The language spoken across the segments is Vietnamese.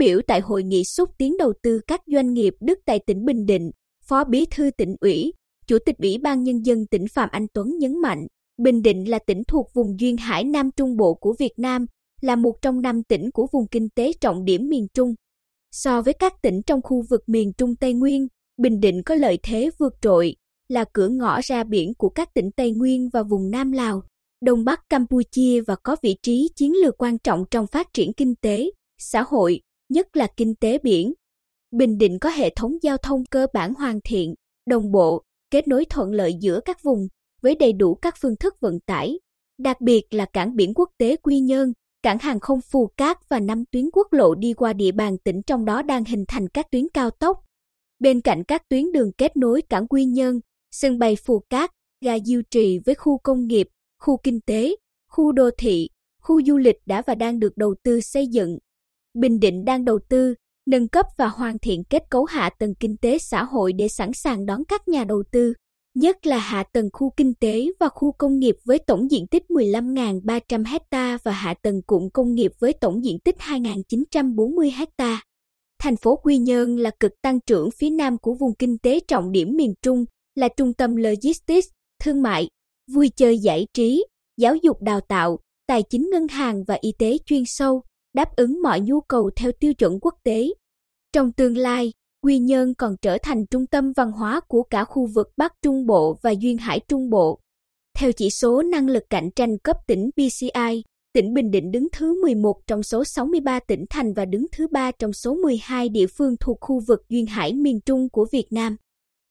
biểu tại hội nghị xúc tiến đầu tư các doanh nghiệp Đức tại tỉnh Bình Định, Phó Bí thư tỉnh ủy, Chủ tịch Ủy ban Nhân dân tỉnh Phạm Anh Tuấn nhấn mạnh, Bình Định là tỉnh thuộc vùng duyên hải Nam Trung Bộ của Việt Nam, là một trong năm tỉnh của vùng kinh tế trọng điểm miền Trung. So với các tỉnh trong khu vực miền Trung Tây Nguyên, Bình Định có lợi thế vượt trội, là cửa ngõ ra biển của các tỉnh Tây Nguyên và vùng Nam Lào, Đông Bắc Campuchia và có vị trí chiến lược quan trọng trong phát triển kinh tế, xã hội, nhất là kinh tế biển. Bình Định có hệ thống giao thông cơ bản hoàn thiện, đồng bộ, kết nối thuận lợi giữa các vùng với đầy đủ các phương thức vận tải, đặc biệt là cảng biển quốc tế Quy Nhơn, cảng hàng không Phù Cát và năm tuyến quốc lộ đi qua địa bàn tỉnh trong đó đang hình thành các tuyến cao tốc. Bên cạnh các tuyến đường kết nối cảng Quy Nhơn, sân bay Phù Cát, ga Diêu Trì với khu công nghiệp, khu kinh tế, khu đô thị, khu du lịch đã và đang được đầu tư xây dựng. Bình Định đang đầu tư, nâng cấp và hoàn thiện kết cấu hạ tầng kinh tế xã hội để sẵn sàng đón các nhà đầu tư, nhất là hạ tầng khu kinh tế và khu công nghiệp với tổng diện tích 15.300 ha và hạ tầng cụm công nghiệp với tổng diện tích 2.940 ha. Thành phố Quy Nhơn là cực tăng trưởng phía nam của vùng kinh tế trọng điểm miền Trung, là trung tâm logistics, thương mại, vui chơi giải trí, giáo dục đào tạo, tài chính ngân hàng và y tế chuyên sâu, đáp ứng mọi nhu cầu theo tiêu chuẩn quốc tế. Trong tương lai, Quy Nhơn còn trở thành trung tâm văn hóa của cả khu vực Bắc Trung Bộ và Duyên Hải Trung Bộ. Theo chỉ số năng lực cạnh tranh cấp tỉnh PCI, tỉnh Bình Định đứng thứ 11 trong số 63 tỉnh thành và đứng thứ 3 trong số 12 địa phương thuộc khu vực Duyên Hải miền Trung của Việt Nam.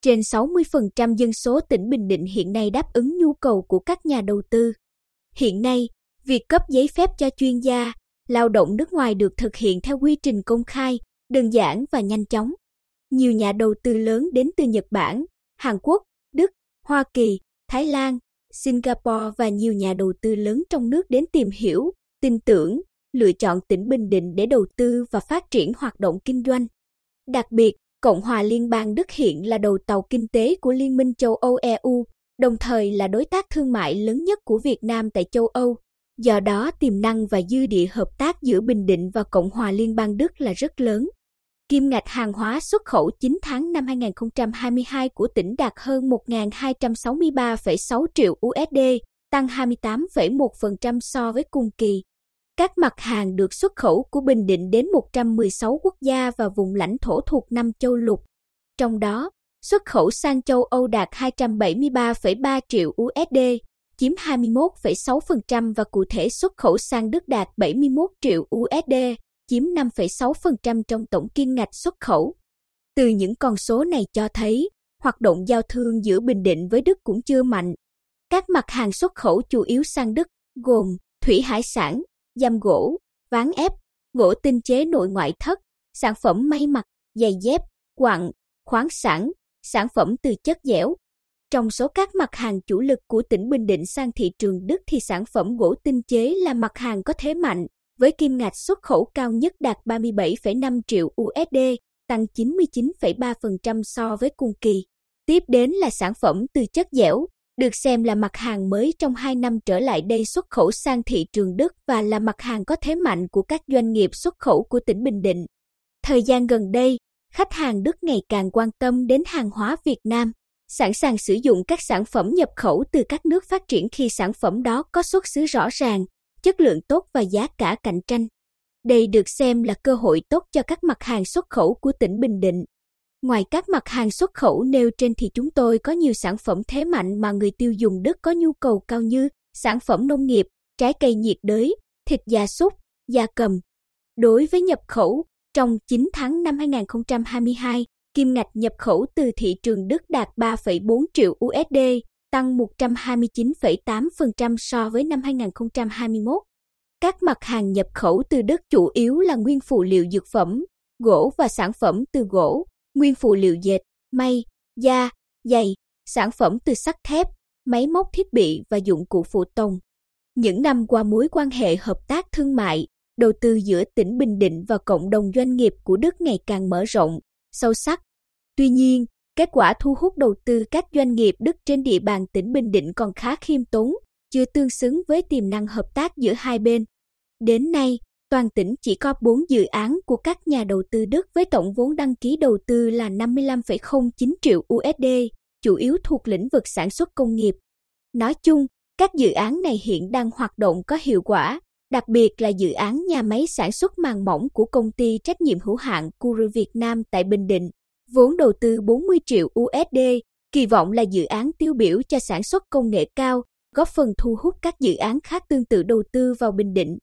Trên 60% dân số tỉnh Bình Định hiện nay đáp ứng nhu cầu của các nhà đầu tư. Hiện nay, việc cấp giấy phép cho chuyên gia, lao động nước ngoài được thực hiện theo quy trình công khai, đơn giản và nhanh chóng. Nhiều nhà đầu tư lớn đến từ Nhật Bản, Hàn Quốc, Đức, Hoa Kỳ, Thái Lan, Singapore và nhiều nhà đầu tư lớn trong nước đến tìm hiểu, tin tưởng, lựa chọn tỉnh Bình Định để đầu tư và phát triển hoạt động kinh doanh. Đặc biệt, Cộng hòa Liên bang Đức hiện là đầu tàu kinh tế của Liên minh châu Âu EU, đồng thời là đối tác thương mại lớn nhất của Việt Nam tại châu Âu. Do đó, tiềm năng và dư địa hợp tác giữa Bình Định và Cộng hòa Liên bang Đức là rất lớn. Kim ngạch hàng hóa xuất khẩu 9 tháng năm 2022 của tỉnh đạt hơn 1.263,6 triệu USD, tăng 28,1% so với cùng kỳ. Các mặt hàng được xuất khẩu của Bình Định đến 116 quốc gia và vùng lãnh thổ thuộc năm châu lục. Trong đó, xuất khẩu sang châu Âu đạt 273,3 triệu USD, chiếm 21,6% và cụ thể xuất khẩu sang Đức đạt 71 triệu USD, chiếm 5,6% trong tổng kim ngạch xuất khẩu. Từ những con số này cho thấy, hoạt động giao thương giữa Bình Định với Đức cũng chưa mạnh. Các mặt hàng xuất khẩu chủ yếu sang Đức gồm thủy hải sản, giam gỗ, ván ép, gỗ tinh chế nội ngoại thất, sản phẩm may mặc, giày dép, quặng, khoáng sản, sản phẩm từ chất dẻo. Trong số các mặt hàng chủ lực của tỉnh Bình Định sang thị trường Đức thì sản phẩm gỗ tinh chế là mặt hàng có thế mạnh, với kim ngạch xuất khẩu cao nhất đạt 37,5 triệu USD, tăng 99,3% so với cùng kỳ. Tiếp đến là sản phẩm từ chất dẻo, được xem là mặt hàng mới trong 2 năm trở lại đây xuất khẩu sang thị trường Đức và là mặt hàng có thế mạnh của các doanh nghiệp xuất khẩu của tỉnh Bình Định. Thời gian gần đây, khách hàng Đức ngày càng quan tâm đến hàng hóa Việt Nam, sẵn sàng sử dụng các sản phẩm nhập khẩu từ các nước phát triển khi sản phẩm đó có xuất xứ rõ ràng, chất lượng tốt và giá cả cạnh tranh. Đây được xem là cơ hội tốt cho các mặt hàng xuất khẩu của tỉnh Bình Định. Ngoài các mặt hàng xuất khẩu nêu trên thì chúng tôi có nhiều sản phẩm thế mạnh mà người tiêu dùng Đức có nhu cầu cao như sản phẩm nông nghiệp, trái cây nhiệt đới, thịt gia súc, gia cầm. Đối với nhập khẩu, trong 9 tháng năm 2022, kim ngạch nhập khẩu từ thị trường Đức đạt 3,4 triệu USD, tăng 129,8% so với năm 2021. Các mặt hàng nhập khẩu từ Đức chủ yếu là nguyên phụ liệu dược phẩm, gỗ và sản phẩm từ gỗ, nguyên phụ liệu dệt, may, da, giày, sản phẩm từ sắt thép, máy móc thiết bị và dụng cụ phụ tùng. Những năm qua mối quan hệ hợp tác thương mại, đầu tư giữa tỉnh Bình Định và cộng đồng doanh nghiệp của Đức ngày càng mở rộng, sâu sắc. Tuy nhiên, kết quả thu hút đầu tư các doanh nghiệp Đức trên địa bàn tỉnh Bình Định còn khá khiêm tốn, chưa tương xứng với tiềm năng hợp tác giữa hai bên. Đến nay, toàn tỉnh chỉ có 4 dự án của các nhà đầu tư Đức với tổng vốn đăng ký đầu tư là 55,09 triệu USD, chủ yếu thuộc lĩnh vực sản xuất công nghiệp. Nói chung, các dự án này hiện đang hoạt động có hiệu quả, đặc biệt là dự án nhà máy sản xuất màng mỏng của công ty trách nhiệm hữu hạn Curu Việt Nam tại Bình Định, vốn đầu tư 40 triệu USD, kỳ vọng là dự án tiêu biểu cho sản xuất công nghệ cao, góp phần thu hút các dự án khác tương tự đầu tư vào Bình Định.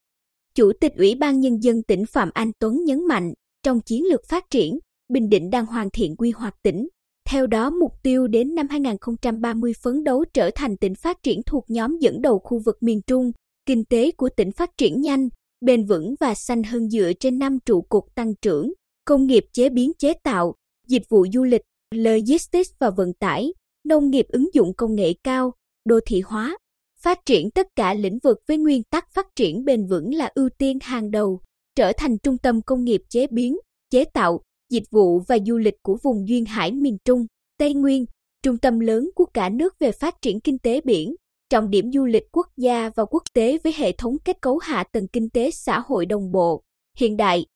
Chủ tịch Ủy ban Nhân dân tỉnh Phạm Anh Tuấn nhấn mạnh, trong chiến lược phát triển, Bình Định đang hoàn thiện quy hoạch tỉnh. Theo đó, mục tiêu đến năm 2030 phấn đấu trở thành tỉnh phát triển thuộc nhóm dẫn đầu khu vực miền Trung, kinh tế của tỉnh phát triển nhanh, bền vững và xanh hơn dựa trên năm trụ cột tăng trưởng, công nghiệp chế biến chế tạo, dịch vụ du lịch, logistics và vận tải, nông nghiệp ứng dụng công nghệ cao, đô thị hóa, phát triển tất cả lĩnh vực với nguyên tắc phát triển bền vững là ưu tiên hàng đầu, trở thành trung tâm công nghiệp chế biến, chế tạo, dịch vụ và du lịch của vùng duyên hải miền Trung, Tây Nguyên, trung tâm lớn của cả nước về phát triển kinh tế biển, trọng điểm du lịch quốc gia và quốc tế với hệ thống kết cấu hạ tầng kinh tế xã hội đồng bộ, hiện đại.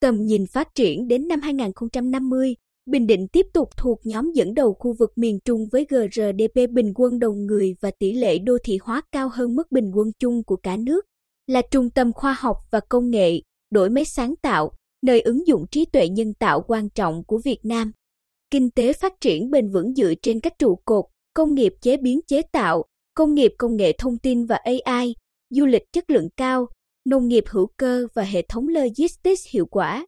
Tầm nhìn phát triển đến năm 2050, Bình Định tiếp tục thuộc nhóm dẫn đầu khu vực miền Trung với GRDP bình quân đầu người và tỷ lệ đô thị hóa cao hơn mức bình quân chung của cả nước, là trung tâm khoa học và công nghệ, đổi mới sáng tạo, nơi ứng dụng trí tuệ nhân tạo quan trọng của Việt Nam. Kinh tế phát triển bền vững dựa trên các trụ cột, công nghiệp chế biến chế tạo, công nghiệp công nghệ thông tin và AI, du lịch chất lượng cao, nông nghiệp hữu cơ và hệ thống logistics hiệu quả.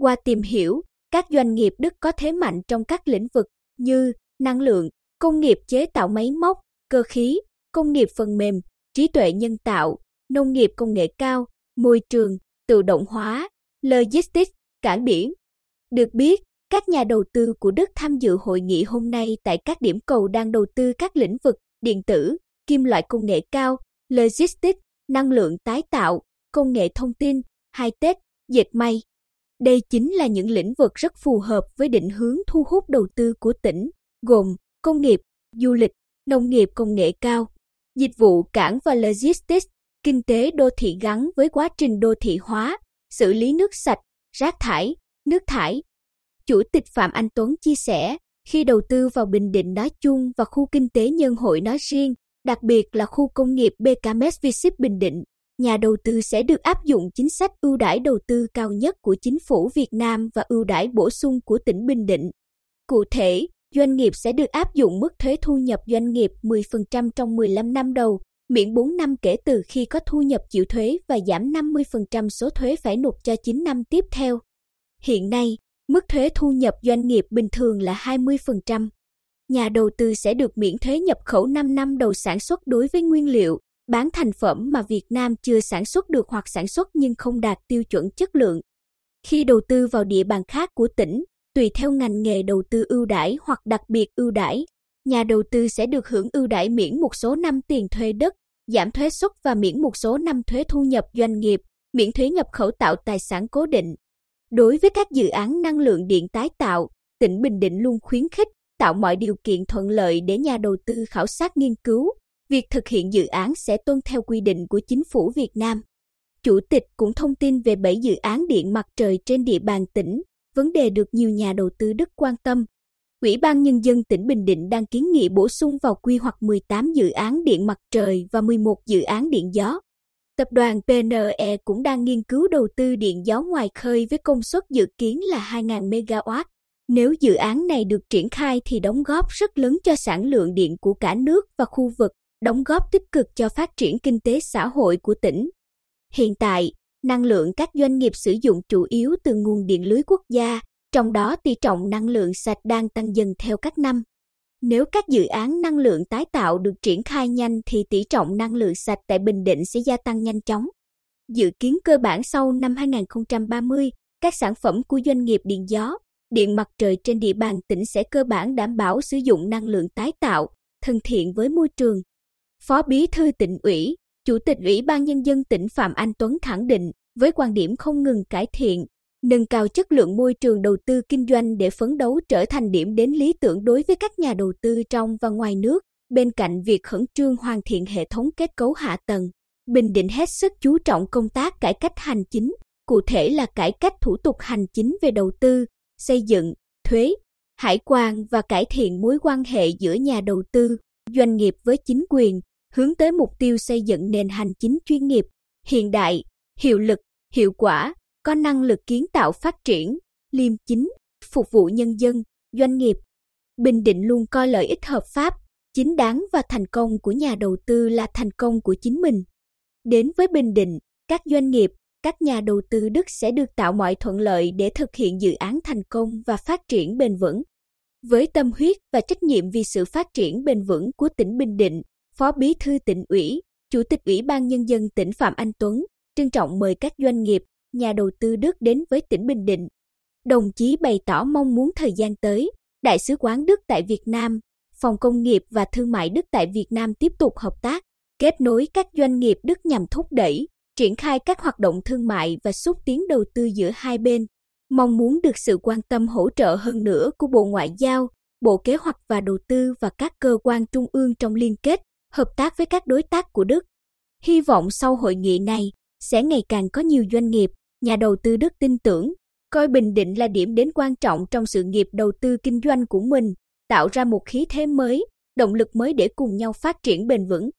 Qua tìm hiểu, các doanh nghiệp Đức có thế mạnh trong các lĩnh vực như năng lượng, công nghiệp chế tạo máy móc, cơ khí, công nghiệp phần mềm, trí tuệ nhân tạo, nông nghiệp công nghệ cao, môi trường, tự động hóa, logistics, cảng biển. Được biết, các nhà đầu tư của Đức tham dự hội nghị hôm nay tại các điểm cầu đang đầu tư các lĩnh vực điện tử, kim loại công nghệ cao, logistics, năng lượng tái tạo, công nghệ thông tin, high-tech, dệt may. Đây chính là những lĩnh vực rất phù hợp với định hướng thu hút đầu tư của tỉnh, gồm công nghiệp, du lịch, nông nghiệp công nghệ cao, dịch vụ cảng và logistics, kinh tế đô thị gắn với quá trình đô thị hóa, xử lý nước sạch, rác thải, nước thải. Chủ tịch Phạm Anh Tuấn chia sẻ, khi đầu tư vào Bình Định nói chung và khu kinh tế nhân hội nói riêng, đặc biệt là khu công nghiệp BKMS Vship Bình Định, nhà đầu tư sẽ được áp dụng chính sách ưu đãi đầu tư cao nhất của chính phủ Việt Nam và ưu đãi bổ sung của tỉnh Bình Định. Cụ thể, doanh nghiệp sẽ được áp dụng mức thuế thu nhập doanh nghiệp 10% trong 15 năm đầu, miễn 4 năm kể từ khi có thu nhập chịu thuế và giảm 50% số thuế phải nộp cho 9 năm tiếp theo. Hiện nay, mức thuế thu nhập doanh nghiệp bình thường là 20%. Nhà đầu tư sẽ được miễn thuế nhập khẩu 5 năm đầu sản xuất đối với nguyên liệu, bán thành phẩm mà Việt Nam chưa sản xuất được hoặc sản xuất nhưng không đạt tiêu chuẩn chất lượng. Khi đầu tư vào địa bàn khác của tỉnh, tùy theo ngành nghề đầu tư ưu đãi hoặc đặc biệt ưu đãi, nhà đầu tư sẽ được hưởng ưu đãi miễn một số năm tiền thuê đất, giảm thuế suất và miễn một số năm thuế thu nhập doanh nghiệp, miễn thuế nhập khẩu tạo tài sản cố định. Đối với các dự án năng lượng điện tái tạo, tỉnh Bình Định luôn khuyến khích tạo mọi điều kiện thuận lợi để nhà đầu tư khảo sát nghiên cứu, việc thực hiện dự án sẽ tuân theo quy định của chính phủ Việt Nam. Chủ tịch cũng thông tin về 7 dự án điện mặt trời trên địa bàn tỉnh, vấn đề được nhiều nhà đầu tư Đức quan tâm. Ủy ban Nhân dân tỉnh Bình Định đang kiến nghị bổ sung vào quy hoạch 18 dự án điện mặt trời và 11 dự án điện gió. Tập đoàn PNE cũng đang nghiên cứu đầu tư điện gió ngoài khơi với công suất dự kiến là 2.000 MW. Nếu dự án này được triển khai thì đóng góp rất lớn cho sản lượng điện của cả nước và khu vực, đóng góp tích cực cho phát triển kinh tế xã hội của tỉnh. Hiện tại, năng lượng các doanh nghiệp sử dụng chủ yếu từ nguồn điện lưới quốc gia, trong đó tỷ trọng năng lượng sạch đang tăng dần theo các năm. Nếu các dự án năng lượng tái tạo được triển khai nhanh thì tỷ trọng năng lượng sạch tại Bình Định sẽ gia tăng nhanh chóng. Dự kiến cơ bản sau năm 2030, các sản phẩm của doanh nghiệp điện gió, điện mặt trời trên địa bàn tỉnh sẽ cơ bản đảm bảo sử dụng năng lượng tái tạo, thân thiện với môi trường. Phó Bí thư tỉnh ủy, Chủ tịch Ủy ban Nhân dân tỉnh Phạm Anh Tuấn khẳng định, với quan điểm không ngừng cải thiện, nâng cao chất lượng môi trường đầu tư kinh doanh để phấn đấu trở thành điểm đến lý tưởng đối với các nhà đầu tư trong và ngoài nước, bên cạnh việc khẩn trương hoàn thiện hệ thống kết cấu hạ tầng. Bình Định hết sức chú trọng công tác cải cách hành chính, cụ thể là cải cách thủ tục hành chính về đầu tư, xây dựng, thuế, hải quan và cải thiện mối quan hệ giữa nhà đầu tư, doanh nghiệp với chính quyền, hướng tới mục tiêu xây dựng nền hành chính chuyên nghiệp, hiện đại, hiệu lực, hiệu quả, có năng lực kiến tạo phát triển, liêm chính, phục vụ nhân dân, doanh nghiệp. Bình Định luôn coi lợi ích hợp pháp, chính đáng và thành công của nhà đầu tư là thành công của chính mình. Đến với Bình Định, các doanh nghiệp, các nhà đầu tư Đức sẽ được tạo mọi thuận lợi để thực hiện dự án thành công và phát triển bền vững. Với tâm huyết và trách nhiệm vì sự phát triển bền vững của tỉnh Bình Định, Phó Bí thư tỉnh ủy, Chủ tịch Ủy ban Nhân dân tỉnh Phạm Anh Tuấn trân trọng mời các doanh nghiệp, nhà đầu tư Đức đến với tỉnh Bình Định. Đồng chí bày tỏ mong muốn thời gian tới, Đại sứ quán Đức tại Việt Nam, Phòng Công nghiệp và Thương mại Đức tại Việt Nam tiếp tục hợp tác, kết nối các doanh nghiệp Đức nhằm thúc đẩy, triển khai các hoạt động thương mại và xúc tiến đầu tư giữa hai bên. Mong muốn được sự quan tâm hỗ trợ hơn nữa của Bộ Ngoại giao, Bộ Kế hoạch và Đầu tư và các cơ quan trung ương trong liên kết, hợp tác với các đối tác của Đức. Hy vọng sau hội nghị này, sẽ ngày càng có nhiều doanh nghiệp, nhà đầu tư Đức tin tưởng, coi Bình Định là điểm đến quan trọng trong sự nghiệp đầu tư kinh doanh của mình, tạo ra một khí thế mới, động lực mới để cùng nhau phát triển bền vững.